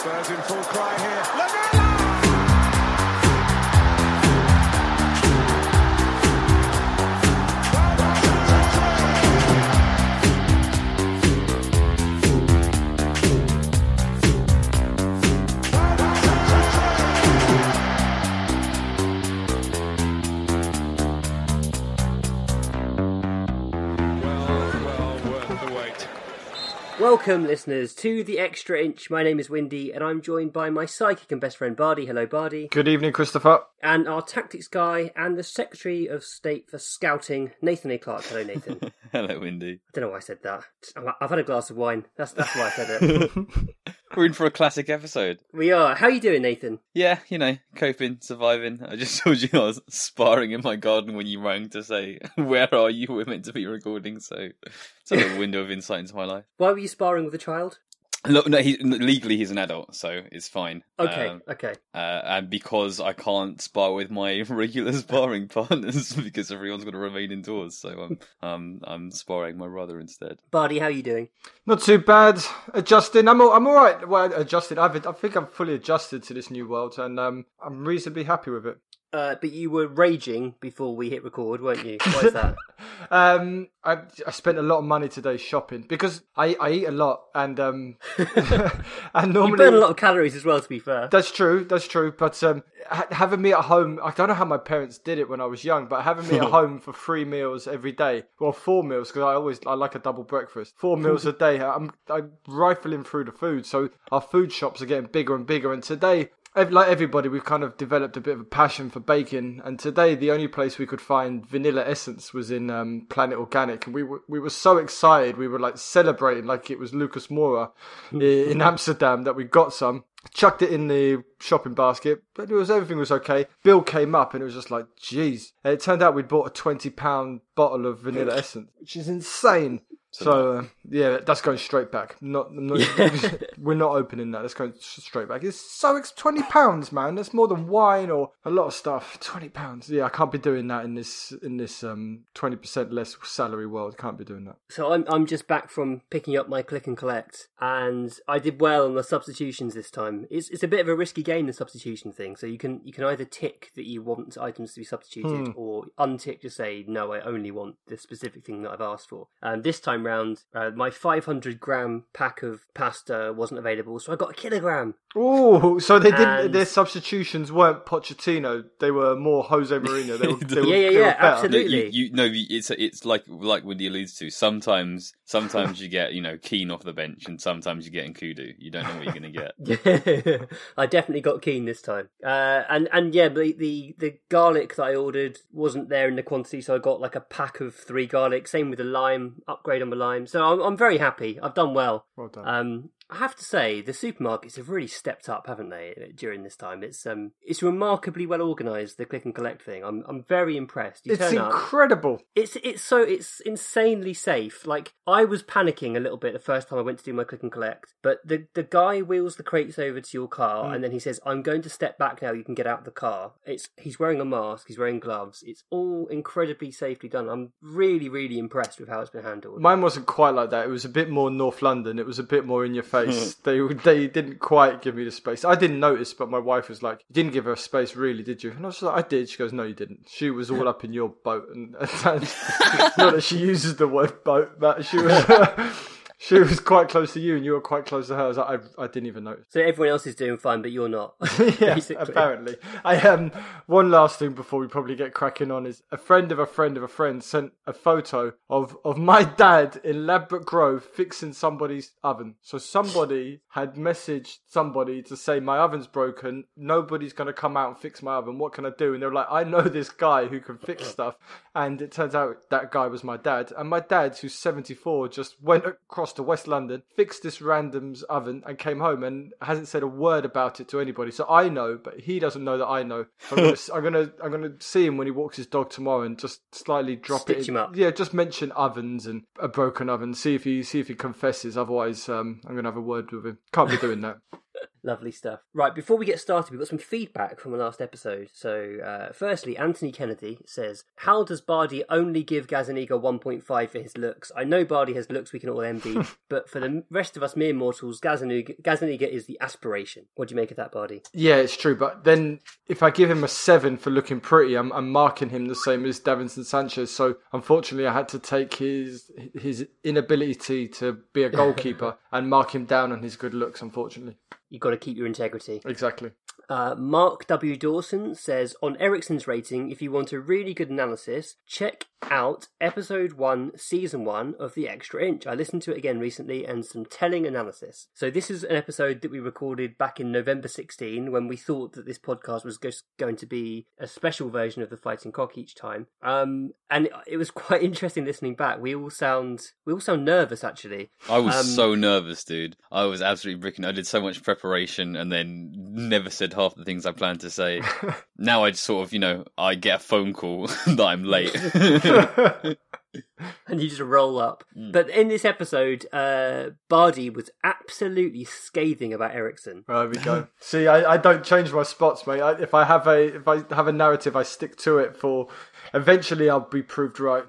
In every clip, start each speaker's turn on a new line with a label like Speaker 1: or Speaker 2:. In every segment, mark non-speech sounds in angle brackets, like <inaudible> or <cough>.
Speaker 1: Spurs in full cry here.
Speaker 2: Welcome, listeners, to the Extra Inch. My name is Windy, and I'm joined by my psychic and best friend Bardi. Hello, Bardi.
Speaker 3: Good evening, Christopher.
Speaker 2: And our tactics guy and the Secretary of State for Scouting, Nathan A. Clark. Hello, Nathan. <laughs>
Speaker 4: Hello, Windy.
Speaker 2: I don't know why I said that. I've had a glass of wine. That's that's why I said it. <laughs>
Speaker 4: We're in for a classic episode.
Speaker 2: we are. How are you doing, Nathan?
Speaker 4: Yeah, you know, coping, surviving. I just <laughs> told you I was sparring in my garden when you rang to say, <laughs> "Where are you?" We're meant to be recording, so it's a window of insight into my life.
Speaker 2: Why were you sparring with a child?
Speaker 4: Look, no, he, legally he's an adult, so it's fine.
Speaker 2: Okay,
Speaker 4: Um,
Speaker 2: okay.
Speaker 4: uh, and because I can't spar with my <laughs> regular sparring partners <laughs> because everyone's got to remain indoors, so I'm <laughs> um, I'm sparring my brother instead.
Speaker 2: Bardi, how are you doing?
Speaker 3: Not too bad. Adjusting. I'm all, I'm all right. Well, adjusted. I've, I think I'm fully adjusted to this new world, and um, I'm reasonably happy with it.
Speaker 2: Uh, but you were raging before we hit record, weren't you? Why is that? <laughs>
Speaker 3: Um, I I spent a lot of money today shopping because I, I eat a lot, and um, <laughs> <laughs> and
Speaker 2: you
Speaker 3: normally
Speaker 2: burn a lot of calories as well. To be fair,
Speaker 3: That's true. That's true. But um, ha- having me at home, I don't know how my parents did it when I was young, but having me at home for three meals every day, well, four meals because I always I like a double breakfast. Four meals a day. I'm I'm rifling through the food, so our food shops are getting bigger and bigger. And today. Like everybody, we've kind of developed a bit of a passion for baking, and today the only place we could find vanilla essence was in um, Planet Organic, and we were we were so excited, we were like celebrating like it was Lucas Moura in <laughs> Amsterdam that we got some chucked it in the shopping basket, but it was everything was okay. Bill came up and it was just like, jeez. And it turned out we'd bought a twenty pound bottle of vanilla essence, which is insane. So uh, yeah, that's going straight back. Not, not we're not opening that. That's going straight back. It's so ex- twenty pounds, man. That's more than wine or a lot of stuff. Twenty pounds. Yeah, I can't be doing that in this in this um twenty percent less salary world. Can't be doing that.
Speaker 2: So I'm I'm just back from picking up my click and collect, and I did well on the substitutions this time. It's it's a bit of a risky game the substitution thing. So you can you can either tick that you want items to be substituted, or untick to say no, I only want the specific thing that I've asked for. And this time round, uh, my 500 gram pack of pasta wasn't available, so I got a kilogram.
Speaker 3: Oh, so they didn't.
Speaker 2: And-
Speaker 3: Their substitutions weren't Pochettino. They were more Jose Mourinho. They <laughs> were, they were,
Speaker 2: Yeah, yeah,
Speaker 3: they
Speaker 2: yeah,
Speaker 3: better.
Speaker 2: absolutely.
Speaker 4: No, you, you no, it's it's like like Windy alludes to. Sometimes, sometimes you get you know Keane off the bench, and sometimes you get Nkoudou. You don't know what you're going to get. <laughs> <laughs>
Speaker 2: I definitely got Keane this time. Uh, and and yeah, the, the the garlic that I ordered wasn't there in the quantity, so I got like a pack of three garlic. Same with the lime, upgrade on the lime. So I'm I'm very happy. I've done well.
Speaker 3: Well done.
Speaker 2: Um, I have to say the supermarkets have really stepped up, haven't they? During this time, it's um it's remarkably well organised. The click and collect thing. I'm I'm very impressed. You
Speaker 3: it's
Speaker 2: turn up.
Speaker 3: incredible.
Speaker 2: It's it's so it's insanely safe. Like I was panicking a little bit the first time I went to do my click and collect, but the the guy wheels the crates over to your car and then he says, "I'm going to step back now. You can get out of the car." It's he's wearing a mask, he's wearing gloves. It's all incredibly safely done. I'm really really impressed with how it's been handled.
Speaker 3: Mine wasn't quite like that. It was a bit more North London. It was a bit more in your face. <laughs> they they didn't quite give me the space. I didn't notice, but my wife was like, "You didn't give her space, really, did you?" And I was like, "I did." She goes, "No, you didn't. She was all up in your boat." And <laughs> <laughs> not that she uses the word boat, but she was. She was quite close to you, and you were quite close to her. I, like, I, I didn't even notice.
Speaker 2: So everyone else is doing fine, but you're not. <laughs>
Speaker 3: yeah,
Speaker 2: basically.
Speaker 3: apparently. I um one last thing before we probably get cracking on is a friend of a friend of a friend sent a photo of of my dad in Ladbroke Grove fixing somebody's oven. So somebody <laughs> had messaged somebody to say my oven's broken. Nobody's going to come out and fix my oven. What can I do? And they're like, I know this guy who can fix stuff. And it turns out that guy was my dad. And my dad, who's 74, just went across to West London, fixed this random's oven, and came home and hasn't said a word about it to anybody. So I know, but he doesn't know that I know. So I'm, gonna, I'm gonna I'm gonna see him when he walks his dog tomorrow and just slightly drop
Speaker 2: Stitch
Speaker 3: it. in-
Speaker 2: him up.
Speaker 3: Yeah, just mention ovens and a broken oven. See if he see if he confesses. Otherwise, um, I'm gonna have a word with him. Can't be doing that. <laughs>
Speaker 2: Lovely stuff. Right, before we get started, we've got some feedback from the last episode. So, uh, firstly, Anthony Kennedy says, How does Bardi only give Gazaniga 1.5 for his looks? I know Bardi has looks we can all envy, <laughs> but for the rest of us mere mortals, Gazaniga, Gazaniga is the aspiration. What do you make of that, Bardi?
Speaker 3: Yeah, it's true. But then if I give him a seven for looking pretty, I'm, I'm marking him the same as Davinson Sanchez. So unfortunately, I had to take his his inability to be a goalkeeper <laughs> and mark him down on his good looks. Unfortunately,
Speaker 2: You've got to keep your integrity.
Speaker 3: exactly.
Speaker 2: Uh, Mark W. Dawson says on Eriksen's rating, if you want a really good analysis, check out episode 1, season 1 of The Extra Inch. I listened to it again recently and some telling analysis. So, this is an episode that we recorded back in November 16 when we thought that this podcast was just going to be a special version of The Fighting Cock each time. Um, and it was <laughs> quite interesting listening back. We all sound we all sound nervous actually.
Speaker 4: I was
Speaker 2: Um,
Speaker 4: so nervous, dude. I was absolutely bricking. I did so much preparation and then never said half the things I planned to say. <laughs> now I just sort of, you know, I get a phone call <laughs> that I'm late. <laughs>
Speaker 2: and you just roll up.
Speaker 3: Mm.
Speaker 2: But in this episode, uh, Bardi was absolutely scathing about Eriksen.
Speaker 3: There we go. See, I, I don't change my spots, mate. I, if I have a if I have a narrative, I stick to it. For eventually, I'll be proved right.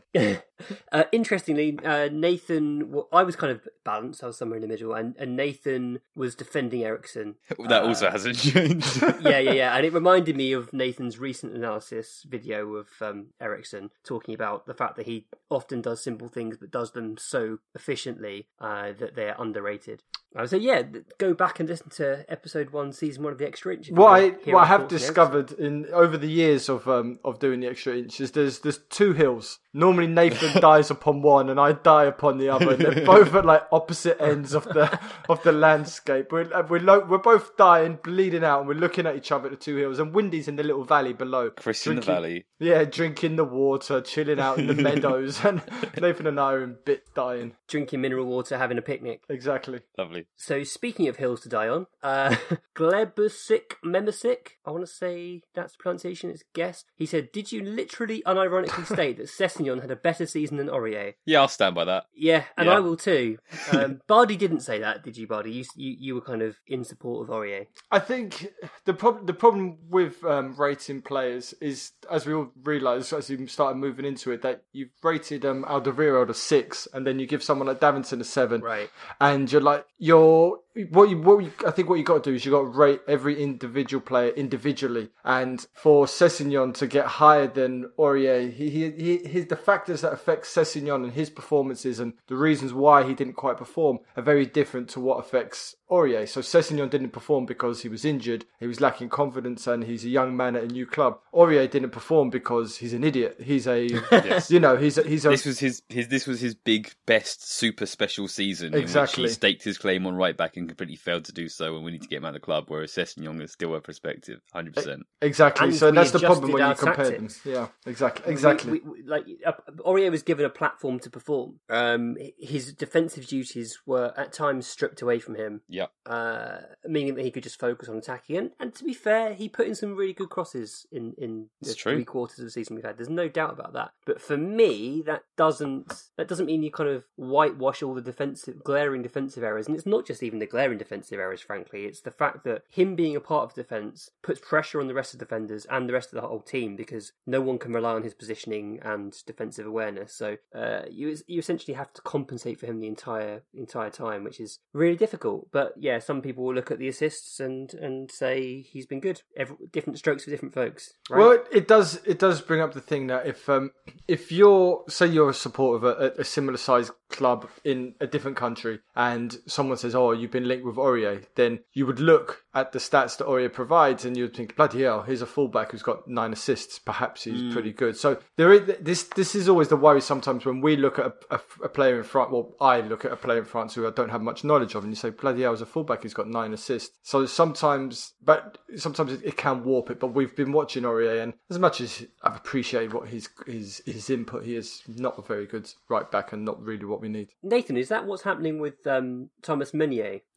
Speaker 3: <laughs>
Speaker 2: Uh, interestingly, uh, Nathan, well, I was kind of balanced. I was somewhere in the middle, and, and Nathan was defending Eriksen. <laughs>
Speaker 4: that also hasn't changed. <laughs>
Speaker 2: yeah, yeah, yeah. And it reminded me of Nathan's recent analysis video of um, Eriksen talking about the fact that he often does simple things but does them so efficiently uh, that they're underrated. I would say, yeah, go back and listen to episode one, season one of the Extra Inch. if you
Speaker 3: What I
Speaker 2: want to hear
Speaker 3: what I have
Speaker 2: thoughts on Eriksen.
Speaker 3: discovered in over the years of um of doing the extra inches, there's there's two hills. Normally Nathan dies upon one, and I die upon the other. And they're <laughs> both at like opposite ends of the of the landscape. We're uh, we're lo- we're both dying, bleeding out, and we're looking at each other at the two hills. And Windy's in the little valley below.
Speaker 4: Chris in the valley.
Speaker 3: Yeah, drinking the water, chilling out in the <laughs> meadows, and Nathan and I are in bit dying.
Speaker 2: Drinking mineral water, having a picnic.
Speaker 3: Exactly.
Speaker 4: Lovely.
Speaker 2: So speaking of hills to die on, uh, <laughs> Glebusik Memesic, I want to say that's the pronunciation, it's guessed. He said, did you literally unironically state that Sessegnon had a better season than Aurier?
Speaker 4: Yeah, I'll stand by that.
Speaker 2: Yeah, and
Speaker 4: Yeah.
Speaker 2: I will too. <laughs> Um, Bardi didn't say that, did you, Bardi? You, you, you were kind of in support of Aurier.
Speaker 3: I think the problem the problem with um, rating players is, as we all realise as we started moving into it, that you've rated um, Alderweireld a six, and then you give someone like Davinson a seven,
Speaker 2: Right.
Speaker 3: and you're like you're what you what you, I think what you got to do is you got to rate every individual player individually, and for Sessegnon to get higher than Aurier, he, he, he the factors that affect Sessegnon and his performances and the reasons why he didn't quite perform are very different to what affects Aurier. So Sessegnon didn't perform because he was injured, he was lacking confidence, and he's a young man at a new club. Aurier didn't perform because he's an idiot. He's a <laughs> you know he's a, he's a
Speaker 4: This was his, his this was his big best super special season in
Speaker 3: Exactly.
Speaker 4: which he staked his claim on right back and completely failed to do so and we need to get him out of the club whereas Sessegnon is still a perspective, hundred percent.
Speaker 3: exactly.
Speaker 2: And
Speaker 3: so that's the problem when you
Speaker 2: our
Speaker 3: compare them. Yeah, exactly, exactly.
Speaker 2: We, we, like uh, Aurier was given a platform to perform. Um, his defensive duties were at times stripped away from him.
Speaker 4: Yeah.
Speaker 2: Uh, meaning that he could just focus on attacking. And, and to be fair, he put in some really good crosses in, in the three quarters of the season we've had. There's no doubt about that. But for me, that doesn't that doesn't mean you kind of whitewash all the defensive glaring defensive errors. And it's not just even the glaring defensive errors, frankly. It's the fact that him being a part of defence puts pressure on the rest of the defenders and the rest of the whole team because no one can rely on his positioning and defensive awareness. So uh, you you essentially have to compensate for him the entire entire time, which is really difficult. But but yeah, some people will look at the assists and and say he's been good. Every, different strokes for different folks. Right?
Speaker 3: Well, it, it does. It does bring up the thing that if um, if you're say you're a supporter of a, a similar sized club in a different country, and someone says, "Oh, you've been linked with Aurier," then you would look at the stats that Aurier provides, and you'd think, "Bloody hell, here's a fullback who's got nine assists. Perhaps he's pretty good." So there is this. This is always the worry sometimes when we look at a, a, a player in France. Well, I look at a player in France who I don't have much knowledge of, and you say, "Bloody hell, as a fullback, he's got nine assists." So sometimes, but sometimes it, it can warp it. But we've been watching Aurier, and as much as I've appreciated what his his his input, he is not a very good right back, and not really what we need.
Speaker 2: Nathan, is that what's happening with um, Thomas Meunier? <laughs>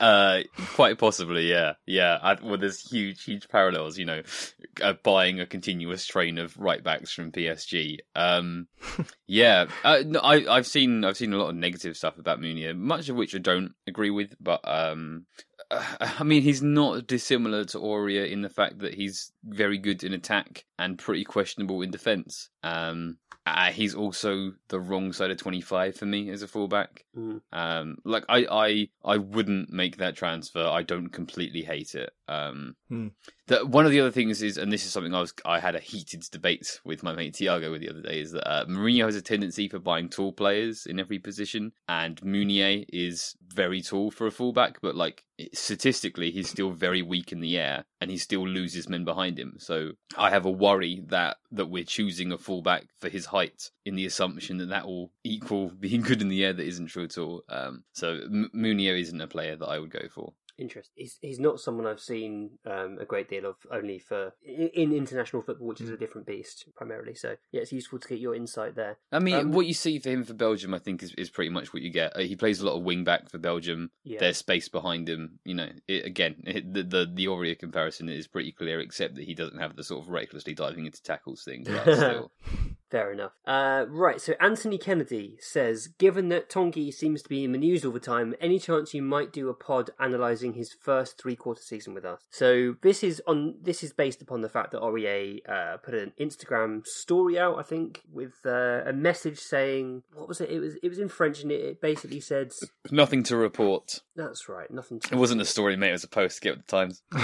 Speaker 4: Uh, quite possibly, yeah, yeah. I, well, there's huge, huge parallels. You know, uh, buying a continuous train of right backs from PSG. Um, <laughs> yeah, uh, no, I, I've seen, I've seen a lot of negative stuff about Meunier, much of which I don't agree with. But um, uh, <sighs> I mean, he's not dissimilar to Aurier in the fact that he's very good in attack and pretty questionable in defence. Um, uh, he's also the wrong side of 25 for me as a fullback.
Speaker 2: Mm.
Speaker 4: Um, like I, I, I wouldn't make that transfer. I don't completely hate it. Um,
Speaker 3: Hmm.
Speaker 4: That one of the other things is, and this is something I was, I had a heated debate with my mate Tiago with the other day, is that uh, Mourinho has a tendency for buying tall players in every position, and Meunier is very tall for a fullback, but like statistically, he's still very weak in the air, and he still loses men behind him. So I have a worry that that we're choosing a fullback for his height in the assumption that that will equal <laughs> being good in the air. That isn't true at all. Um, so M- Meunier isn't a player that I would go for.
Speaker 2: Interesting. He's he's not someone I've seen um, a great deal of only for in, in international football, which is a different beast primarily. So yeah, it's useful to get your insight there.
Speaker 4: I mean,
Speaker 2: Um,
Speaker 4: what you see for him for Belgium, I think, is, is pretty much what you get. Uh, he plays a lot of wing back for Belgium.
Speaker 2: Yeah.
Speaker 4: There's space behind him. You know, it, again, <laughs> it, the the the Aurier comparison is pretty clear, except that he doesn't have the sort of recklessly diving into tackles thing. <laughs> But still,
Speaker 2: Fair enough. Uh, right, so Anthony Kennedy says, given that Tanguy seems to be in the news all the time, any chance you might do a pod analysing his first three quarter season with us? So this is on this is based upon the fact that Aurier uh, put an Instagram story out, I think, with uh, a message saying what was it? It was it was in French and it, it basically said
Speaker 4: nothing to report.
Speaker 2: that's right, nothing. To
Speaker 4: It wasn't a story, mate. It was a post to get with the Times. <laughs>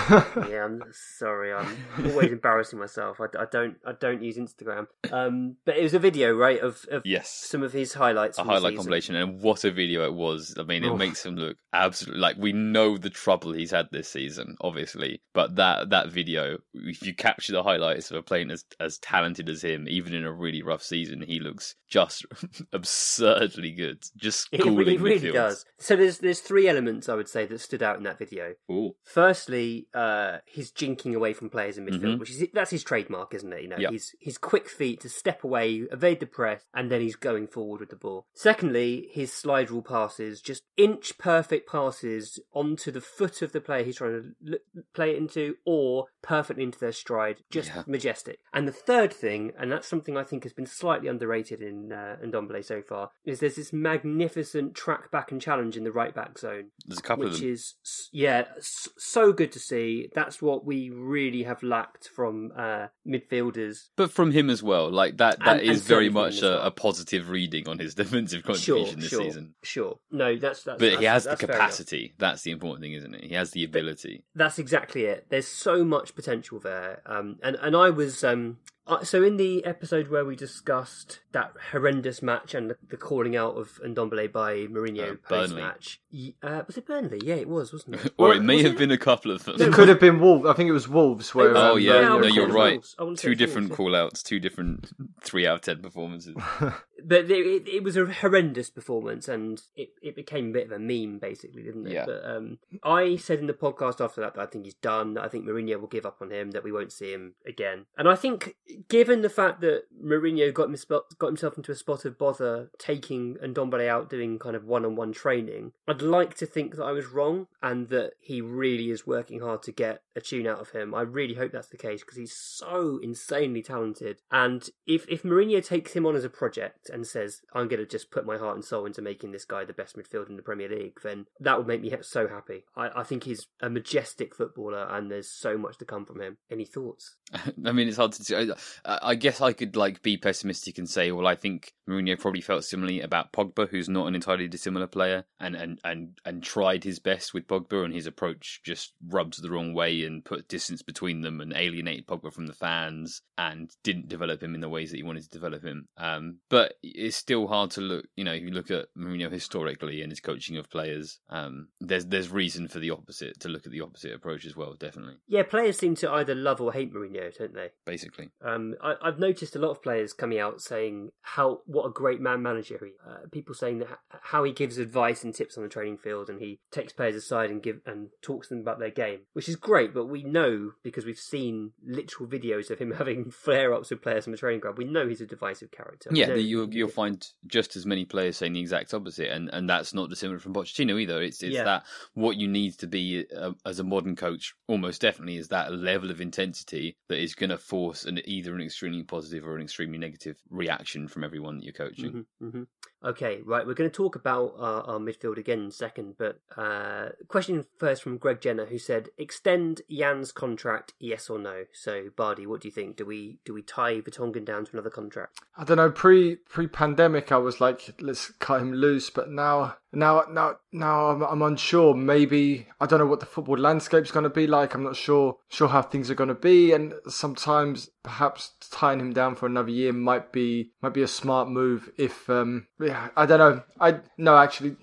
Speaker 2: yeah, I'm sorry. I'm always embarrassing myself. I, I don't. I don't use Instagram. Um, but it was a video, right, of, of
Speaker 4: Yes.
Speaker 2: some of his highlights.
Speaker 4: A highlight compilation, and what a video it was! I mean, it
Speaker 3: Oof.
Speaker 4: makes him look absolutely like we know the trouble he's had this season, obviously. But that that video, if you capture the highlights of a player as as talented as him, even in a really rough season, he looks just <laughs> absurdly good. Just
Speaker 2: It,
Speaker 4: schooling
Speaker 2: re- it really
Speaker 4: midfield.
Speaker 2: does. So there's there's three elements I would say that stood out in that video.
Speaker 4: Ooh.
Speaker 2: Firstly, uh, his jinking away from players in midfield,
Speaker 4: Mhm.
Speaker 2: which is that's his trademark, isn't it? You know,
Speaker 4: Yep.
Speaker 2: his his quick feet to step away, evade the press, and then he's going forward with the ball. Secondly, his slide rule passes, just inch perfect passes onto the foot of the player he's trying to l- play it into, or perfectly into their stride, just
Speaker 4: Yeah.
Speaker 2: majestic. And the third thing, and that's something I think has been slightly underrated in uh, Ndombele so far, is there's this magnificent track back and challenge in the right back zone
Speaker 4: There's a couple of
Speaker 2: which
Speaker 4: them.
Speaker 2: is yeah so good to see that's what we really have lacked from uh midfielders
Speaker 4: But from him as well, like that that
Speaker 2: And-
Speaker 4: is
Speaker 2: and
Speaker 4: very much a, a positive reading on his <laughs> defensive
Speaker 2: sure
Speaker 4: contribution this
Speaker 2: sure
Speaker 4: season.
Speaker 2: sure no that's that's
Speaker 4: But he has the
Speaker 2: that's
Speaker 4: capacity. That's the important thing, isn't it? He has the ability.
Speaker 2: That's exactly it. There's so much potential there, um, and and I was um, uh, so in the episode where we discussed that horrendous match and the, the calling out of Ndombele by Mourinho
Speaker 4: Uh,
Speaker 2: post
Speaker 4: Burnley.
Speaker 2: match. Uh, was it Burnley? Yeah, it was, wasn't it?
Speaker 4: Or <laughs>
Speaker 2: Well,
Speaker 4: it may
Speaker 2: was
Speaker 4: have been a couple of them.
Speaker 3: It could have been Wolves. I think it was Wolves. Where,
Speaker 4: Oh
Speaker 3: um,
Speaker 4: yeah,
Speaker 2: Yeah,
Speaker 4: no, you're right.
Speaker 2: Wolves. I would've
Speaker 4: Two different call outs, two different three out of ten performances. <laughs> <laughs>
Speaker 2: But it, it, it was a horrendous performance, and it, it became a bit of a meme, basically, didn't it?
Speaker 4: Yeah.
Speaker 2: But um, I said in the podcast after that that I think he's done. That I think Mourinho will give up on him. That we won't see him again. And I think, given the fact that Mourinho got, got himself into a spot of bother taking and Ndombele out doing kind of one-on-one training, I'd like to think that I was wrong and that he really is working hard to get a tune out of him. I really hope that's the case because he's so insanely talented. And if if Mourinho takes him on as a project and says, I'm going to just put my heart and soul into making this guy the best midfielder in the Premier League, then that would make me so happy. I, I think he's a majestic footballer and there's so much to come from him. Any thoughts? <laughs>
Speaker 4: I mean, it's hard to say. I guess I could like be pessimistic and say, well, I think Mourinho probably felt similarly about Pogba, who's not an entirely dissimilar player, and and and and tried his best with Pogba, and his approach just rubbed the wrong way and put distance between them and alienated Pogba from the fans, and didn't develop him in the ways that he wanted to develop him. Um, but it's still hard to look. You know, if you look at Mourinho historically and his coaching of players, um, there's there's reason for the opposite to look at the opposite approach as well. Definitely.
Speaker 2: Yeah, players seem to either love or hate Mourinho, don't they?
Speaker 4: Basically.
Speaker 2: Um, I, have noticed a lot of players coming out saying how what a great man manager he. Uh, people saying that how he gives advice and tips on the training field, and he takes players aside and give and talks to them about their game, which is great. But we know because we've seen literal videos of him <laughs> having flare ups with players on the training ground. We know he's a divisive character.
Speaker 4: Yeah, you'll you'll find just as many players saying the exact opposite, and, and that's not dissimilar from Pochettino either. It's it's yeah. that what you need to be uh, as a modern coach almost definitely is that level of intensity that is going to force an either an extremely positive or an extremely negative reaction from everyone that you're coaching.
Speaker 2: Mm-hmm, mm-hmm. Okay, right. We're going to talk about our, our midfield again in a second, but uh, question first from Greg Jenner, who said, "Extend Jan's contract, yes or no?" So, Bardi, what do you think? Do we do we tie Vertonghen down to another contract?
Speaker 3: I don't know. Pre pre pandemic, I was like, let's cut him loose, but now now, now, now I'm, I'm unsure. Maybe I don't know what the football landscape's going to be like. I'm not sure sure how things are going to be, and sometimes perhaps tying him down for another year might be might be a smart move. If um, yeah, I don't know. I no, actually,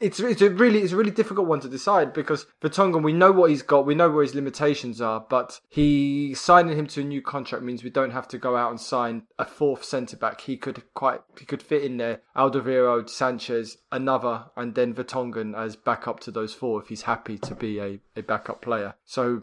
Speaker 3: it's it's a really it's a really difficult one to decide because Vertonghen, we know what he's got, we know where his limitations are, but he signing him to a new contract means we don't have to go out and sign a fourth centre back. He could quite he could fit in there. Alderweireld, Sanchez, another and then Vertonghen as backup to those four if he's happy to be a, a backup player. So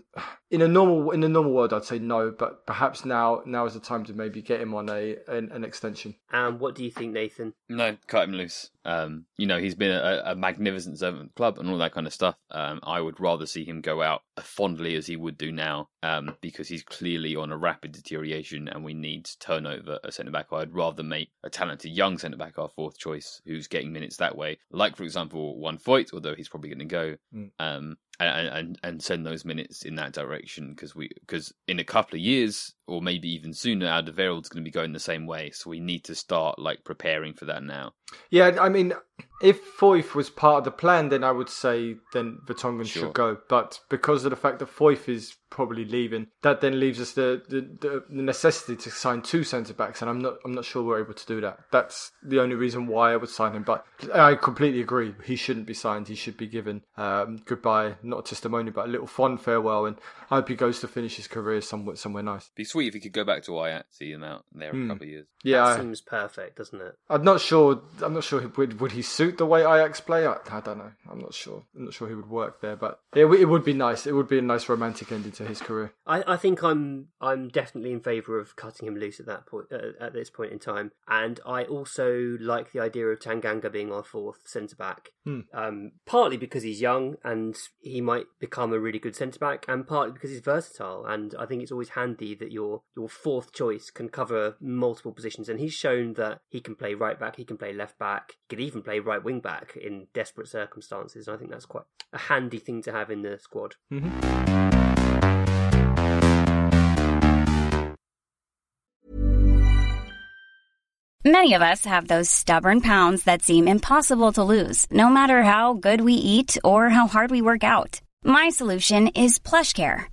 Speaker 3: in a normal in a normal world, I'd say no, but perhaps now now is the time to maybe get him on a an, an extension.
Speaker 2: And what do you think, Nathan?
Speaker 4: No, cut him loose. Um, you know, he's been a, a magnificent servant of the club and all that kind of stuff. Um, I would rather see him go out fondly as he would do now, um, because he's clearly on a rapid deterioration, and we need to turn over a centre back. I'd rather make a talented young centre back our fourth choice, who's getting minutes that way. Like for example, one Foyth, although he's probably going to go. Mm. Um, and, and and send those minutes in that direction because we because in a couple of years or maybe even sooner, Alderweireld's going to be going the same way. So we need to start like preparing for that now.
Speaker 3: Yeah, I mean, if Foyth was part of the plan, then I would say then Vertonghen sure. should go. But because of the fact that Foyth is probably leaving, that then leaves us the, the, the necessity to sign two centre backs, and I'm not I'm not sure we're able to do that. That's the only reason why I would sign him. But I completely agree. He shouldn't be signed. He should be given um, goodbye, not a testimonial, but a little fond farewell. And I hope he goes to finish his career somewhere somewhere nice
Speaker 4: sweet if he could go back to Ajax, see him out there mm. a couple of years.
Speaker 3: Yeah,
Speaker 2: that seems perfect, doesn't it?
Speaker 3: I'm not sure. I'm not sure. Would would he suit the way Ajax play? I, I don't know. I'm not sure. I'm not sure he would work there, but it, it would be nice. It would be a nice romantic ending to his career.
Speaker 2: I, I think I'm I'm definitely in favour of cutting him loose at that point uh, at this point in time, and I also like the idea of Tanganga being our fourth centre back. Hmm. Um, partly because he's young and he might become a really good centre back, and partly because he's versatile. And I think it's always handy that your your fourth choice can cover multiple positions. And he's shown that he can play right back, he can play left back, he can even play right wing back in desperate circumstances. And I think that's quite a handy thing to have in the squad.
Speaker 3: Mm-hmm.
Speaker 5: Many of us have those stubborn pounds that seem impossible to lose, no matter how good we eat or how hard we work out. My solution is PlushCare.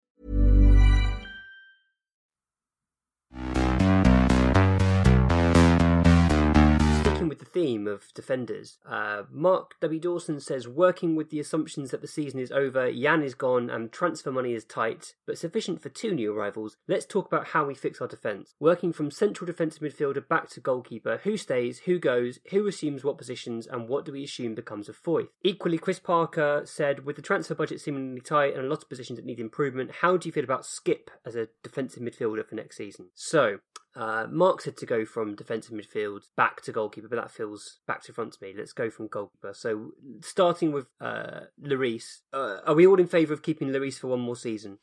Speaker 2: Theme of defenders. Uh, Mark W. Dawson says, working with the assumptions that the season is over, Jan is gone, and transfer money is tight, but sufficient for two new arrivals. Let's talk about how we fix our defence. Working from central defensive midfielder back to goalkeeper, who stays, who goes, who assumes what positions, and what do we assume becomes of Foyth? Equally, Chris Parker said, with the transfer budget seemingly tight and a lot of positions that need improvement, how do you feel about Skipp as a defensive midfielder for next season? So, uh, Mark said to go from defensive midfield back to goalkeeper, but that feels back to front to me. Let's go from goalkeeper. So starting with uh, Lloris, uh, are we all in favour of keeping Lloris for one more season?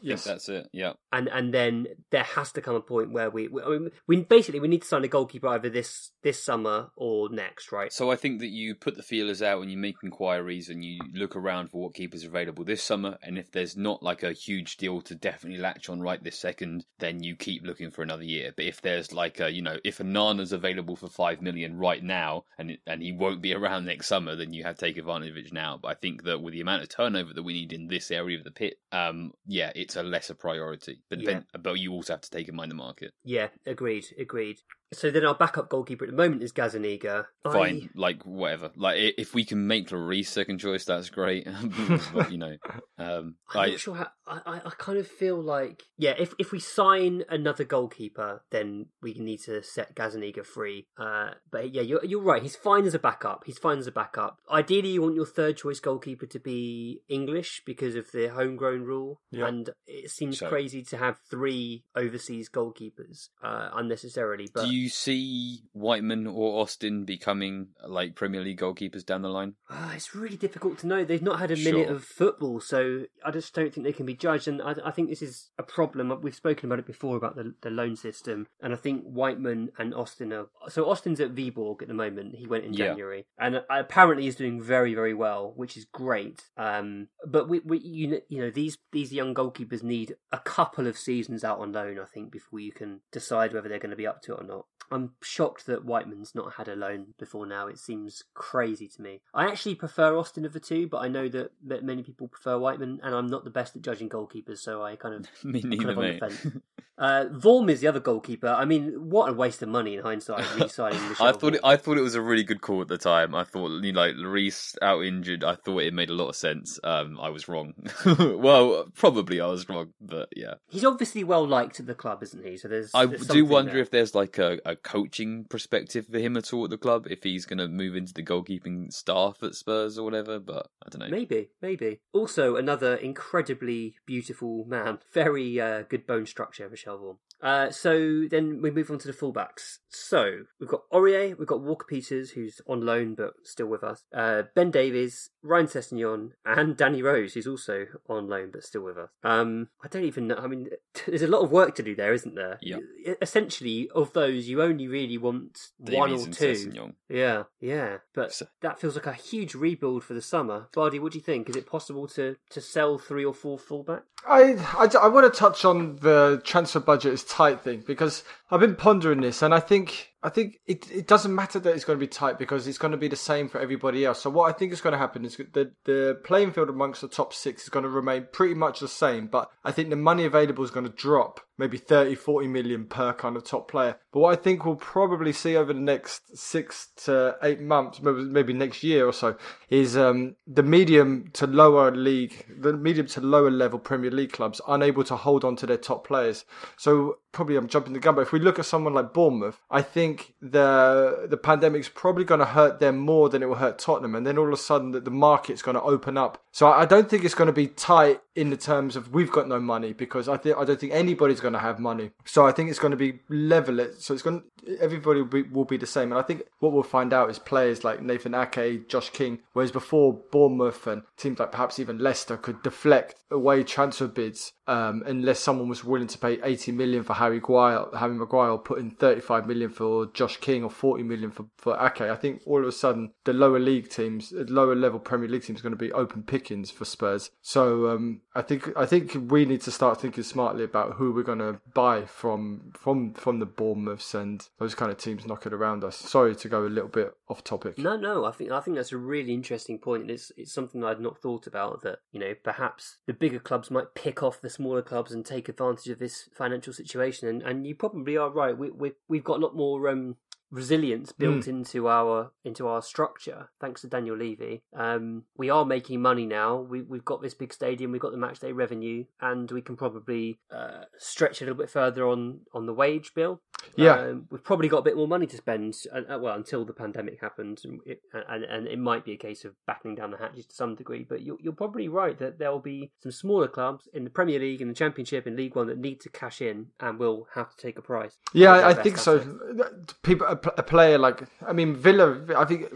Speaker 4: Yes, that's it. Yeah,
Speaker 2: and and then there has to come a point where we, we, I mean, we basically we need to sign a goalkeeper either this this summer or next, right?
Speaker 4: So I think that you put the feelers out and you make inquiries and you look around for what keepers are available this summer, and if there's not like a huge deal to definitely latch on right this second, then you keep looking for another year. But if there's like a, you know, if Onana's available for five million right now and and he won't be <laughs> around next summer, then you have to take advantage of it now. But I think that with the amount of turnover that we need in this area of the pit, um, yeah, it's a lesser priority. But
Speaker 2: Yeah.
Speaker 4: then, but you also have to take in mind the market.
Speaker 2: Yeah, agreed, agreed. So then our backup goalkeeper at the moment is Gazaniga.
Speaker 4: Fine, like whatever. Like if we can make Lloris second choice, that's great. <laughs> but, you know, um, <laughs>
Speaker 2: I'm
Speaker 4: I,
Speaker 2: not sure how. I, I, I kind of feel like yeah, if if we sign another goalkeeper, then we need to set Gazaniga free. Uh, but yeah, you're you're right. He's fine as a backup. He's fine as a backup. Ideally, you want your third choice goalkeeper to be English because of the homegrown rule,
Speaker 3: Yeah.
Speaker 2: and it seems
Speaker 4: So-
Speaker 2: crazy to have three overseas goalkeepers uh, unnecessarily. But
Speaker 4: do you see Whiteman or Austin becoming like Premier League goalkeepers down the line?
Speaker 2: Ah, it's really difficult to know. They've not had a minute
Speaker 4: Sure.
Speaker 2: of football, so I just don't think they can be judged. And I, I think this is a problem. We've spoken about it before about the, the loan system, and I think Whiteman and Austin are. So Austin's at Viborg at the moment. He went in
Speaker 4: Yeah.
Speaker 2: January, and apparently he's doing very very well, which is great. Um, but we, we you you know these these young goalkeepers need a couple of seasons out on loan, I think, before you can decide whether they're going to be up to it or not. I'm shocked that Whiteman's not had a loan before now. It seems crazy to me. I actually prefer Austin of the two, but I know that, many people prefer Whiteman, and I'm not the best at judging goalkeepers, so I kind of <laughs>
Speaker 4: Me
Speaker 2: kind of on the fence. <laughs> Uh, Vorm is the other goalkeeper. I mean, what a waste of money in hindsight, <laughs> re-signing
Speaker 4: I thought it, I thought it was a really good call at the time. I thought you know, like Lloris out injured. I thought it made a lot of sense. Um, I was wrong. well, probably I was wrong, but yeah.
Speaker 2: He's obviously well liked at the club, isn't he? So there's.
Speaker 4: I
Speaker 2: there's
Speaker 4: do wonder
Speaker 2: there.
Speaker 4: if there's like a, a coaching perspective for him at all at the club, if he's going to move into the goalkeeping staff at Spurs or whatever. But I don't know.
Speaker 2: Maybe, maybe. Also, another incredibly beautiful man. Very uh, good bone structure, Michel Vorm. Uh, so then we move on to the fullbacks. So we've got Aurier, we've got Walker Peters, who's on loan but still with us. Uh, ben Davies, Ryan Sessegnon, and Danny Rose, who's also on loan but still with us. Um, I don't even know. I mean, <laughs> there's a lot of work to do there, isn't there?
Speaker 4: Yeah.
Speaker 2: Essentially, of those, you only really want one
Speaker 4: Davies
Speaker 2: or
Speaker 4: and
Speaker 2: two.
Speaker 4: Sessegnon.
Speaker 2: Yeah, yeah, but
Speaker 4: So-
Speaker 2: that feels like a huge rebuild for the summer. Bardi, what do you think? Is it possible to, to sell three or four fullbacks?
Speaker 3: I, I, want to touch on the transfer budget is tight thing because I've been pondering this and I think I think it, it doesn't matter that it's going to be tight because it's going to be the same for everybody else. So what I think is going to happen is the the playing field amongst the top six is going to remain pretty much the same, but I think the money available is going to drop maybe 30, 40 million per kind of top player. But what I think we'll probably see over the next six to eight months, maybe, maybe next year or so, is um, the medium to lower league, the medium to lower level Premier League clubs unable to hold on to their top players. So probably I'm jumping the gun, but if we look at someone like Bournemouth, I think the the pandemic's probably going to hurt them more than it will hurt Tottenham, and then all of a sudden the, the market's going to open up. So I I don't think it's going to be tight in the terms of we've got no money because I think I don't think anybody's going to have money. So I think it's going to be level it. So it's going everybody will be, will be the same, and I think what we'll find out is players like Nathan Ake, Josh King, whereas before Bournemouth and teams like perhaps even Leicester could deflect away transfer bids um, unless someone was willing to pay 80 million for Harry Maguire, Harry Maguire, or put in 35 million for Josh King or 40 million for, for Ake. I think all of a sudden the lower league teams, lower level Premier League teams, are going to be open pickings for Spurs. So um, I think I think we need to start thinking smartly about who we're going to buy from from from the Bournemouths and those kind of teams knocking around us. Sorry to go a little bit off topic.
Speaker 2: No, no. I think I think that's a really interesting point, it's it's something I'd not thought about. That you know perhaps the bigger clubs might pick off the smaller clubs and take advantage of this financial situation. And, and you probably are right. We we we've got a lot more um, resilience built into our into our structure, thanks to Daniel Levy. Um, we are making money now. We, we've got this big stadium. We've got the match day revenue, and we can probably uh, stretch a little bit further on on the wage bill.
Speaker 3: Yeah.
Speaker 2: Um, we've probably got a bit more money to spend. Uh, uh, well, until the pandemic happened, and it, and, and it might be a case of battening down the hatches to some degree. But you're, you're probably right that there will be some smaller clubs in the Premier League, in the Championship, in League One that need to cash in and will have to take a price.
Speaker 3: Yeah, I, I think so. People, a, player like, I mean, Villa. I think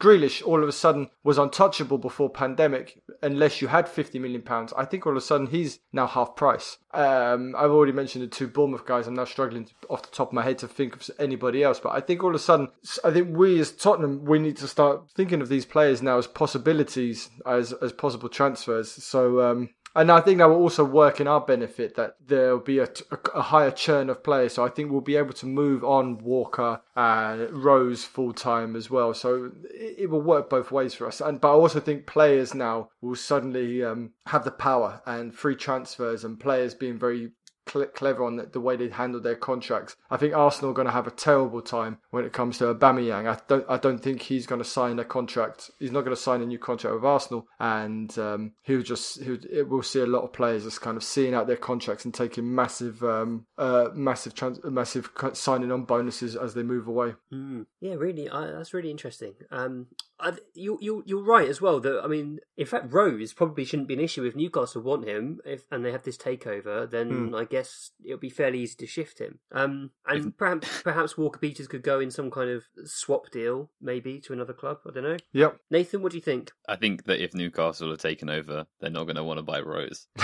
Speaker 3: Grealish all of a sudden was untouchable before pandemic, unless you had fifty million pounds. I think all of a sudden he's now half price. Um, I've already mentioned the two Bournemouth guys. I'm now struggling off the top of my head to think of anybody else, but I think all of a sudden, I think we as Tottenham we need to start thinking of these players now as possibilities, as as possible transfers. So. Um, and I think that will also work in our benefit that there'll be a, a, higher churn of players. So I think we'll be able to move on Walker and Rose full time as well. So it, it will work both ways for us. And but I also think players now will suddenly um, have the power and free transfers and players being very cle clever on the, the, way they handle their contracts. I think Arsenal are going to have a terrible time when it comes to Aubameyang. I don't, I don't think he's going to sign a contract. He's not going to sign a new contract with Arsenal, and um, he'll just, he'll, it will see a lot of players just kind of seeing out their contracts and taking massive, um, uh, massive, trans- massive signing on bonuses as they move away.
Speaker 2: Mm. Yeah, really, I, that's really interesting. Um, I, you, you, you're right as well. That I mean, in fact, Rose probably shouldn't be an issue if Newcastle want him, if and they have this takeover. Then
Speaker 3: Hmm.
Speaker 2: I guess it'll be fairly easy to shift him. Um, and perhaps perhaps Walker Peters could go in some kind of swap deal, maybe to another club. I don't know.
Speaker 3: Yep.
Speaker 2: Nathan, what do you think?
Speaker 4: I think that if Newcastle are taken over, they're not going to want to buy Rose. <laughs>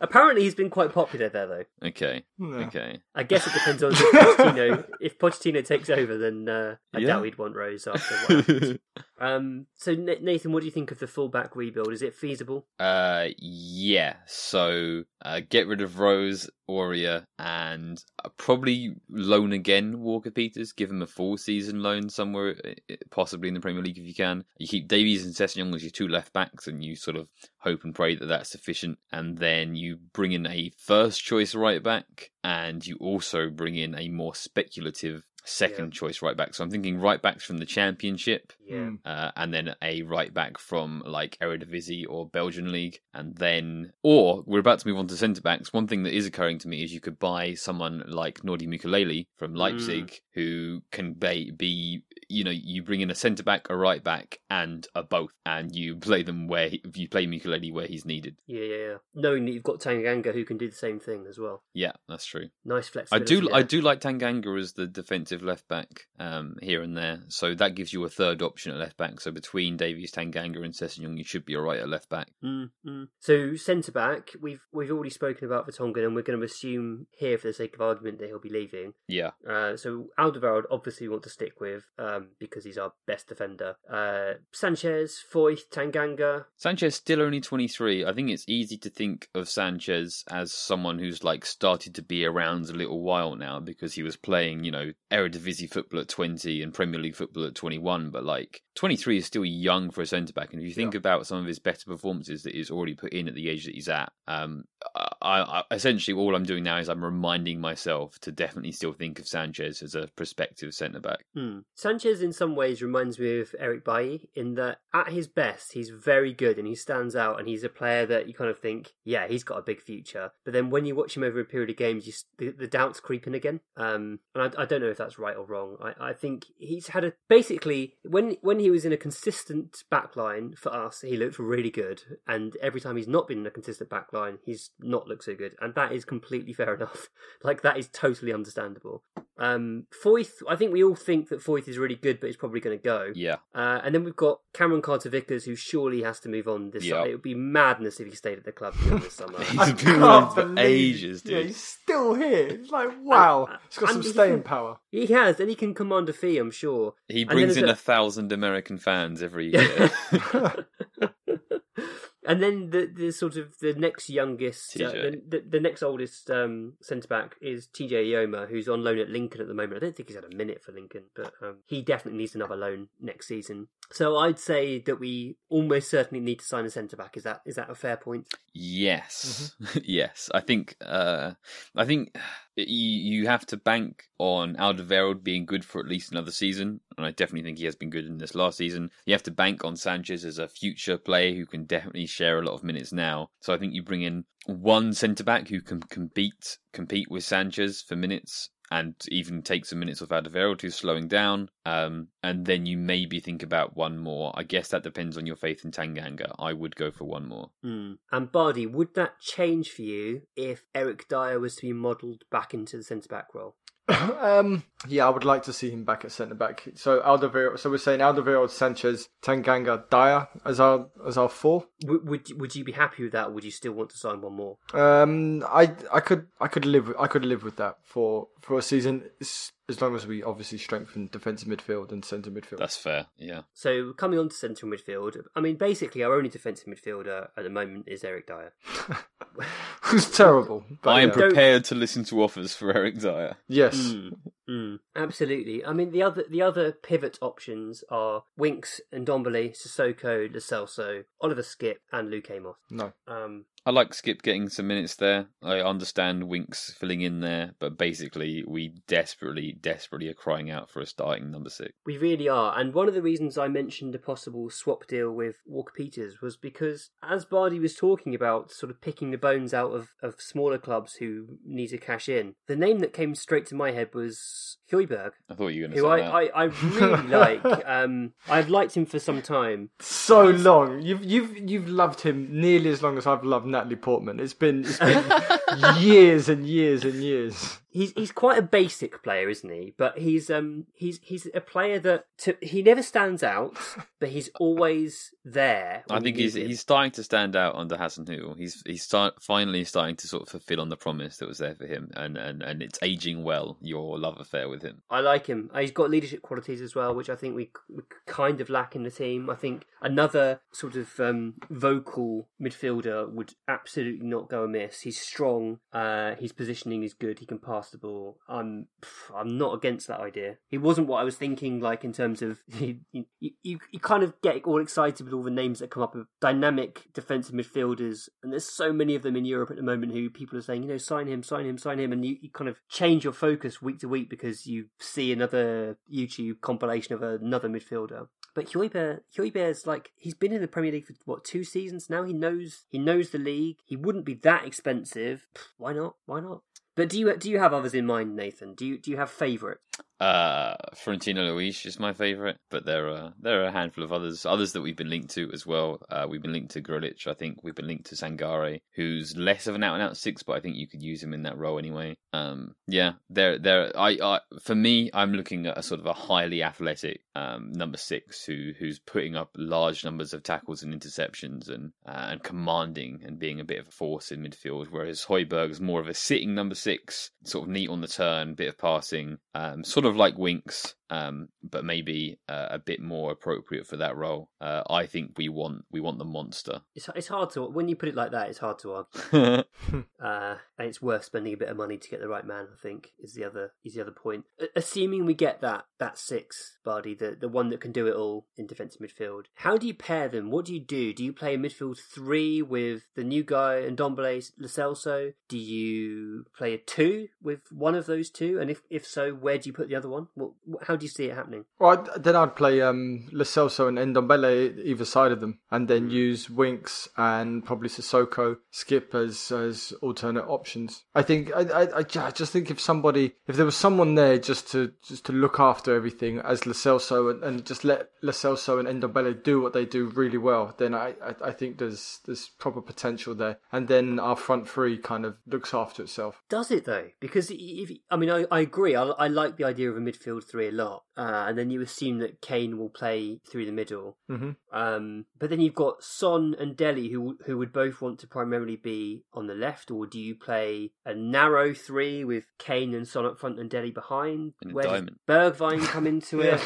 Speaker 2: Apparently, he's been quite popular there, though.
Speaker 4: Okay.
Speaker 3: Yeah.
Speaker 4: Okay.
Speaker 2: I guess it depends on <laughs> if Pochettino. if Pochettino takes over, then uh, I
Speaker 4: Yeah.
Speaker 2: doubt we'd want Rose after a while. <laughs> um, so Nathan, what do you think of the fullback rebuild? Is it feasible?
Speaker 4: Uh, yeah. So, uh, get rid of Rose, Aurier, and uh, probably loan again Walker Peters. Give him a full season loan somewhere, possibly in the Premier League if you can. You keep Davies and Sessegnon as your two left backs, and you sort of hope and pray that that's sufficient. And then you bring in a first choice right back, and you also bring in a more speculative second choice right back. So I'm thinking right backs from the Championship
Speaker 2: Yeah.
Speaker 4: uh, and then a right back from like Eredivisie or Belgian league, and then or we're about to move on to centre backs. One thing that is occurring to me is you could buy someone like Nordi Mukiele from Leipzig who can be, be you know you bring in a centre back, a right back, and a both, and you play them where he, you play Mukiele where he's needed.
Speaker 2: Yeah, yeah, yeah. Knowing that you've got Tanganga who can do the same thing as well.
Speaker 4: Yeah, that's true.
Speaker 2: Nice flexibility.
Speaker 4: I do
Speaker 2: there.
Speaker 4: I do like Tanganga as the defensive left back um, here and there. So that gives you a third option at left back. So between Davies, Tanganga, and Sessegnon, you should be all right at left back.
Speaker 2: Mm, mm. So centre back, we've we've already spoken about Vertonghen, and we're going to assume here, for the sake of argument, that he'll be leaving.
Speaker 4: Yeah,
Speaker 2: Uh, so Alderweireld obviously we want to stick with um, because he's our best defender. Uh, Sanchez, Foyth, Tanganga.
Speaker 4: Sanchez still only 23. I think it's easy to think of Sanchez as someone who's like started to be around a little while now because he was playing, you know, Eredivisie football at 20 and Premier League football at 21. But like 23 is still young for a centre back. And if you think about some of his better performances that he's already put in at the age that he's at, um, I, I essentially all I'm doing now is I'm reminding myself to definitely still think of Sanchez as a prospective centre back.
Speaker 2: Hmm. Sanchez, in some ways, reminds me of Eric Bailly in that at his best, he's very good and he stands out, and he's a player that you kind of think, yeah, he's got a big future. But then when you watch him over a period of games, you, the, the doubts creep in again. Um, and I, I don't know if that's right or wrong. I, I think he's had a basically when when he was in a consistent backline for us, he looked really good, and every time he's not been in a consistent backline, he's not looked so good, and that is completely fair <laughs> enough. like that is totally understandable. Um, Foyth, I think we all think that Foyth is really good, but he's probably going to go.
Speaker 4: Yeah.
Speaker 2: Uh, and then we've got Cameron Carter Vickers, who surely has to move on this
Speaker 4: Yeah.
Speaker 2: summer. It would be madness if he stayed at the club beyond this <laughs> summer.
Speaker 4: He's
Speaker 3: I
Speaker 4: been
Speaker 3: can't
Speaker 4: around for
Speaker 3: believe-
Speaker 4: ages,
Speaker 3: Yeah, he's still here. It's like wow.
Speaker 2: And-
Speaker 3: He's got some
Speaker 2: and he
Speaker 3: staying power.
Speaker 2: he has, and he can command a fee, I'm sure.
Speaker 4: He brings in
Speaker 2: a-
Speaker 4: a thousand American fans every year. <laughs> <laughs>
Speaker 2: And then the, the sort of the next youngest, uh, the, the, the next oldest um, centre back is TJ Eyoma, who's on loan at Lincoln at the moment. I don't think he's had a minute for Lincoln, but um, he definitely needs another loan next season. So I'd say that we almost certainly need to sign a centre back. Is that is that a fair point?
Speaker 4: Yes, <laughs> yes. I think uh, I think you you have to bank on Alderweireld being good for at least another season, and I definitely think he has been good in this last season. You have to bank on Sanchez as a future player who can definitely share a lot of minutes now. So I think you bring in one centre back who can compete compete with Sanchez for minutes. And even take some minutes off Alderweireld, who's slowing down, um, and then you maybe think about one more. I guess that depends on your faith in Tanganga. I would go for one more.
Speaker 2: Mm. And Bardi, would that change for you if Eric Dier was to be modelled back into the centre back role? <coughs>
Speaker 3: um, yeah, I would like to see him back at centre back. So Alderweireld. So we're saying Alderweireld, Sanchez, Tanganga, Dier as our as our four.
Speaker 2: Would, would would you be happy with that, or would you still want to sign one more?
Speaker 3: Um, I I could I could live I could live with that for for a season as, as long as we obviously strengthen defensive midfield and centre midfield.
Speaker 4: That's fair. Yeah.
Speaker 2: So coming on to central midfield, I mean, basically our only defensive midfielder at the moment is Eric Dier. <laughs>
Speaker 3: Who's terrible. But
Speaker 4: I am
Speaker 3: yeah.
Speaker 4: prepared to listen to offers for Eric Dier.
Speaker 3: yes.
Speaker 2: Mm, mm, absolutely. I mean, the other the other pivot options are Winks and Dombele, Sissoko, Lo Celso, Oliver Skipp, and Luke Amos.
Speaker 3: No.
Speaker 2: Um,
Speaker 4: I like Skipp getting some minutes there. I understand Winks filling in there, but basically we desperately, desperately are crying out for a starting number six.
Speaker 2: We really are. And one of the reasons I mentioned a possible swap deal with Walker Peters was because, as Bardi was talking about sort of picking the bones out of, of smaller clubs who need to cash in, the name that came straight to my head was Højbjerg,
Speaker 4: I thought you were going to
Speaker 2: who
Speaker 4: say
Speaker 2: I,
Speaker 4: that.
Speaker 2: I, I really <laughs> like. Um, I've liked him for some time.
Speaker 3: So long. You've you've you've loved him nearly as long as I've loved Natalie Portman. It's been it's been <laughs> years and years and years.
Speaker 2: He's he's quite a basic player, isn't he? But he's um he's he's a player that to, he never stands out, <laughs> but he's always there.
Speaker 4: I think he's
Speaker 2: him.
Speaker 4: he's starting to stand out under Hasenhüttl. He's he's start, finally starting to sort of fulfill on the promise that was there for him, and, and, and it's aging well. Your love affair with him.
Speaker 2: I like him. Uh, He's got leadership qualities as well, which I think we, we kind of lack in the team. I think another sort of um, vocal midfielder would absolutely not go amiss. He's strong. Uh, his positioning is good. He can pass I'm I'm not against that idea. He wasn't what I was thinking. Like in terms of <laughs> you, you, you, kind of get all excited with all the names that come up of dynamic defensive midfielders, and there's so many of them in Europe at the moment who people are saying, you know, sign him, sign him, sign him, and you, you kind of change your focus week to week because you see another YouTube compilation of another midfielder. But Højbjerg, Højbjerg's like he's been in the Premier League for what two seasons now. He knows he knows the league. He wouldn't be that expensive. Why not? Why not? But do you do you have others in mind, Nathan? Do you do you have favourite?
Speaker 4: Uh, Florentino Luis is my favourite, but there are there are a handful of others, others that we've been linked to as well. Uh, we've been linked to Grujić, I think. We've been linked to Sangare, who's less of an out and out six, but I think you could use him in that role anyway. Um, yeah, there, there. I, I, for me, I'm looking at a sort of a highly athletic um, number six who who's putting up large numbers of tackles and interceptions and uh, and commanding and being a bit of a force in midfield. Whereas Højbjerg is more of a sitting number six, sort of neat on the turn, bit of passing, um, sort of like Winks, um, but maybe uh, a bit more appropriate for that role. Uh, I think we want we want the monster.
Speaker 2: It's it's hard to when you put it like that. It's hard to argue. <laughs> <laughs> Uh, and it's worth spending a bit of money to get the right man. I think is the other is the other point. Assuming we get that that six, Bardi, the the one that can do it all in defensive midfield. How do you pair them? What do you do? Do you play a midfield three with the new guy and Ndombele, Lo Celso? Do you play a two with one of those two? And if if so, where do you put the other one? What, what- how do you see it happening?
Speaker 3: Well, I'd- then I'd play um, and Ndombele either side of them, and then use Winks and probably Sissoko, Skip as as alternate options. I think I, I, I just think if somebody, if there was someone there just to just to look after everything as Lo Celso and, and just let Lo Celso and Ndombele do what they do really well, then I, I, I think there's there's proper potential there, and then our front three kind of looks after itself.
Speaker 2: Does it though? Because if I mean, I, I agree. I, I like the idea of a midfield three a lot, uh, and then you assume that Kane will play through the middle.
Speaker 3: hmm
Speaker 2: Um, but then you've got Son and Dele, who who would both want to primarily be on the left, or do you play a narrow three with Kane and Son up front and Dele behind?
Speaker 4: In a
Speaker 2: Where does
Speaker 4: diamond.
Speaker 2: Bergwijn come into <laughs> it?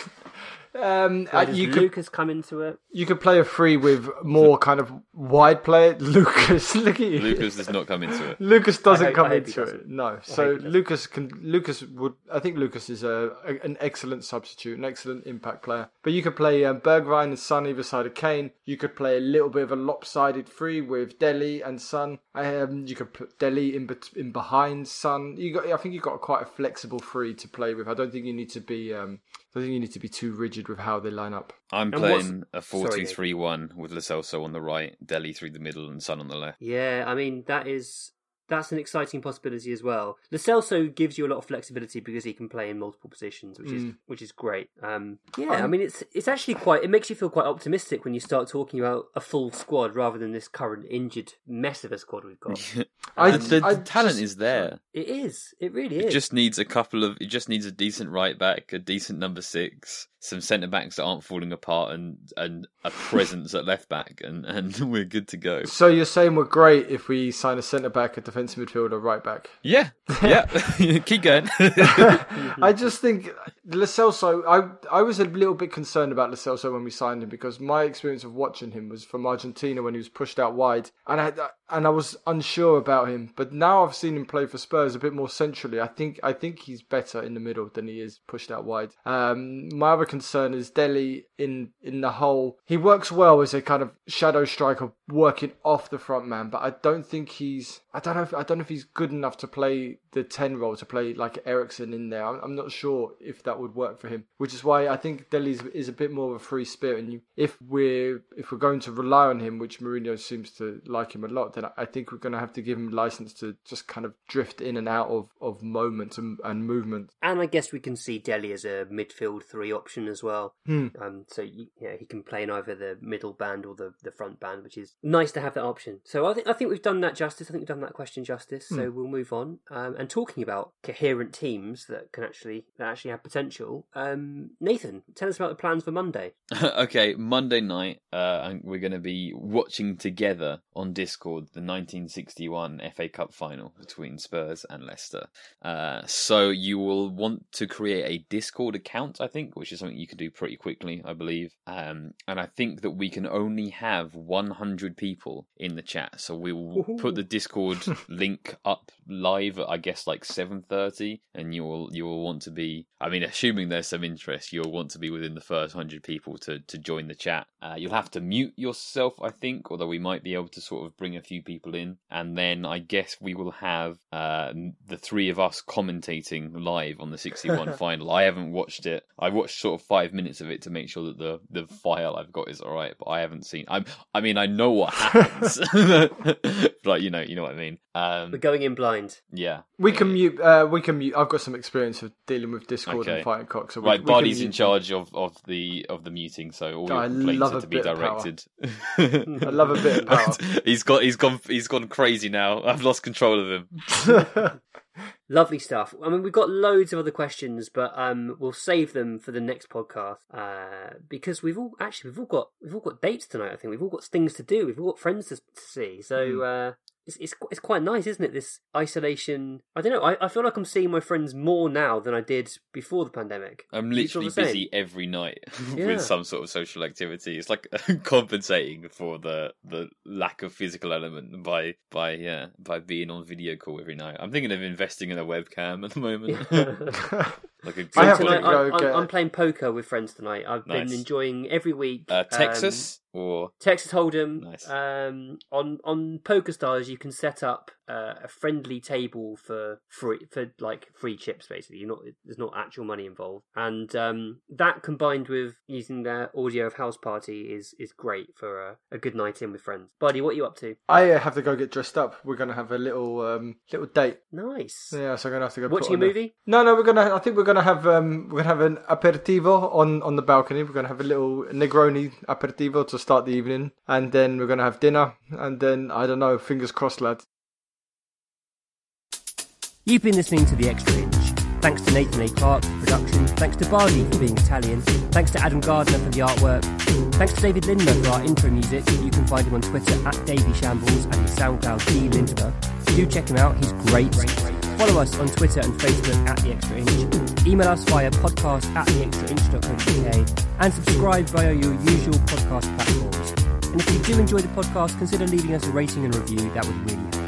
Speaker 3: Um, uh, you could
Speaker 2: Lucas come into it?
Speaker 3: you could play a free with more kind of wide play. <laughs> Lucas, look at you.
Speaker 4: Lucas does not come into it.
Speaker 3: Lucas doesn't
Speaker 2: hope-
Speaker 3: come
Speaker 2: I hope
Speaker 3: into
Speaker 2: doesn't.
Speaker 3: it. No.
Speaker 2: hope
Speaker 3: So. Lucas can Lucas would I think Lucas is a, a- an excellent substitute, an excellent impact player. But you could play um, Bergwijn and Son either side of Kane. You could play a little bit of a lopsided free with Dele and Son. Um, you could put Dele in bet- in behind Son. You got I think you've got quite a flexible free to play with. I don't think you need to be um, I don't think you need to be too rigid with how they line up.
Speaker 4: I'm
Speaker 2: And what's-
Speaker 4: playing a
Speaker 2: Sorry,
Speaker 4: 4 2
Speaker 2: Nick.
Speaker 4: 3 1 with Lo Celso on the right, Dele through the middle, and Son on the left.
Speaker 2: Yeah, I mean that is that's an exciting possibility as well. Lo Celso gives you a lot of flexibility because he can play in multiple positions, which is
Speaker 3: Mm.
Speaker 2: which is great. Um, yeah, I mean it's it's actually quite it makes you feel quite optimistic when you start talking about a full squad rather than this current injured mess of a squad we've got. <laughs>
Speaker 3: I-
Speaker 4: And the
Speaker 3: I
Speaker 4: talent
Speaker 3: just-
Speaker 4: is there.
Speaker 2: it is, it really
Speaker 4: It
Speaker 2: is.
Speaker 4: just needs a couple of. It just needs a decent right back, a decent number six, some centre backs that aren't falling apart, and and a presence at left back, and and <laughs> we're good to go.
Speaker 3: So you're saying we're great if we sign a centre back, a defensive midfielder, right back.
Speaker 4: Yeah, yeah. <laughs> Keep going. <laughs>
Speaker 3: I just think Lo Celso. I I was a little bit concerned about Lo Celso when we signed him because my experience of watching him was from Argentina when he was pushed out wide, and I and I was unsure about him. But now I've seen him play for Spurs a bit more centrally. I think I think he's better in the middle than he is pushed out wide. Um, my other concern is Dele in in the hole. He works well as a kind of shadow striker, working off the front man, but I don't think he's. I don't know. If, I don't know if he's good enough to play the ten role to play like Eriksen in there. I'm, I'm not sure if that would work for him. Which is why I think Dele is, is a bit more of a free spirit. And you, if we're if we're going to rely on him, which Mourinho seems to like him a lot, then I think we're going to have to give him license to just kind of drift in and out of of moments and, and movement.
Speaker 2: and I guess we can see Dele as a midfield three option as well.
Speaker 3: Hmm.
Speaker 2: Um, so you, yeah, he can play in either the middle band or the, the front band, which is nice to have that option. So I think I think we've done that justice. I think we've done that question justice. So we'll move on. Um, and talking about coherent teams that can actually that actually have potential. Um, Nathan, tell us about the plans for Monday. <laughs>
Speaker 4: okay, Monday night, uh, and we're going to be watching together on Discord the 1961 FA Cup final between Spurs and Leicester. Uh, so you will want to create a Discord account, I think, which is something you can do pretty quickly, I believe. Um, and I think that we can only have 100 people in the chat, so we will put the Discord <laughs> link up live at I guess like 7:30, and you will you will want to be. I mean, assuming there's some interest, you'll want to be within the first hundred people to to join the chat. Uh, you'll have to mute yourself, I think, although we might be able to sort of bring a few people in, and then I guess we will have uh, the three of us commentating live on the 61 <laughs> final. I haven't watched it. I watched sort of five minutes of it to make sure that the the file I've got is all right, but I haven't seen. I'm. I mean, I know what happens, <laughs> <laughs> but you know, you know what I mean. Um,
Speaker 2: We're going in blind.
Speaker 4: yeah.
Speaker 3: We can mute. Uh, we can mute. I've got some experience of dealing with Discord
Speaker 4: Okay.
Speaker 3: and fighting cock. So we,
Speaker 4: Right,
Speaker 3: we can
Speaker 4: in charge of, of the of the muting, so all your
Speaker 3: I
Speaker 4: complaints are to be
Speaker 3: bit of power.
Speaker 4: directed. <laughs>
Speaker 3: I love a bit of power.
Speaker 4: he's got he's gone he's gone crazy now. I've lost control of him.
Speaker 2: Lovely stuff. I mean, we've got loads of other questions, but um, we'll save them for the next podcast uh, because we've all actually we've all got we've all got dates tonight. I think we've all got things to do. We've all got friends to, to see. So uh, it's, it's it's quite nice, isn't it? This isolation. I don't know. I, I feel like I'm seeing my friends more now than I did before the pandemic.
Speaker 4: I'm
Speaker 2: Do you feel
Speaker 4: literally busy every night <laughs>
Speaker 2: Yeah.
Speaker 4: with some sort of social activity. It's like <laughs> compensating for the the lack of physical element by by yeah by being on video call every night. I'm thinking of investing in a webcam at the moment. <laughs> like a
Speaker 3: I have
Speaker 2: So
Speaker 3: to
Speaker 2: tonight,
Speaker 3: go
Speaker 2: I'm, I'm,
Speaker 3: get-
Speaker 2: I'm playing poker with friends tonight. I've
Speaker 4: Nice.
Speaker 2: been enjoying every week.
Speaker 4: uh,
Speaker 2: um,
Speaker 4: Texas or
Speaker 2: Texas Hold'em.
Speaker 4: Nice.
Speaker 2: Um, on on PokerStars, you can set up uh, a friendly table for free for like free chips. Basically, you're not there's not actual money involved, and um, that combined with using their audio of House Party is is great for a, a good night in with friends. Buddy, what are you up to?
Speaker 3: I uh, have to go get dressed up. We're gonna have a little um, little date.
Speaker 2: Nice.
Speaker 3: Yeah, so I'm gonna have to go.
Speaker 2: Watching a
Speaker 3: the-
Speaker 2: movie?
Speaker 3: No, no, we're gonna. I think we're gonna have um, we're gonna have an aperitivo on on the balcony. We're gonna have a little Negroni aperitivo to start the evening, and then we're gonna have dinner, and then I don't know. Fingers crossed, lads.
Speaker 2: You've been listening to The Extra Inch. Thanks to Nathan A. Clark for production. Thanks to Barney for being Italian. Thanks to Adam Gardner for the artwork. Thanks to David Lindmer for our intro music. You can find him on Twitter at Davy Shambles and his SoundCloud D Lindmer. Do check him out, he's great. Follow us on Twitter and Facebook at The Extra Inch. Email us via podcast at theextrainch.co.uk and subscribe via your usual podcast platforms. And if you do enjoy the podcast, consider leaving us a rating and review. That would really help.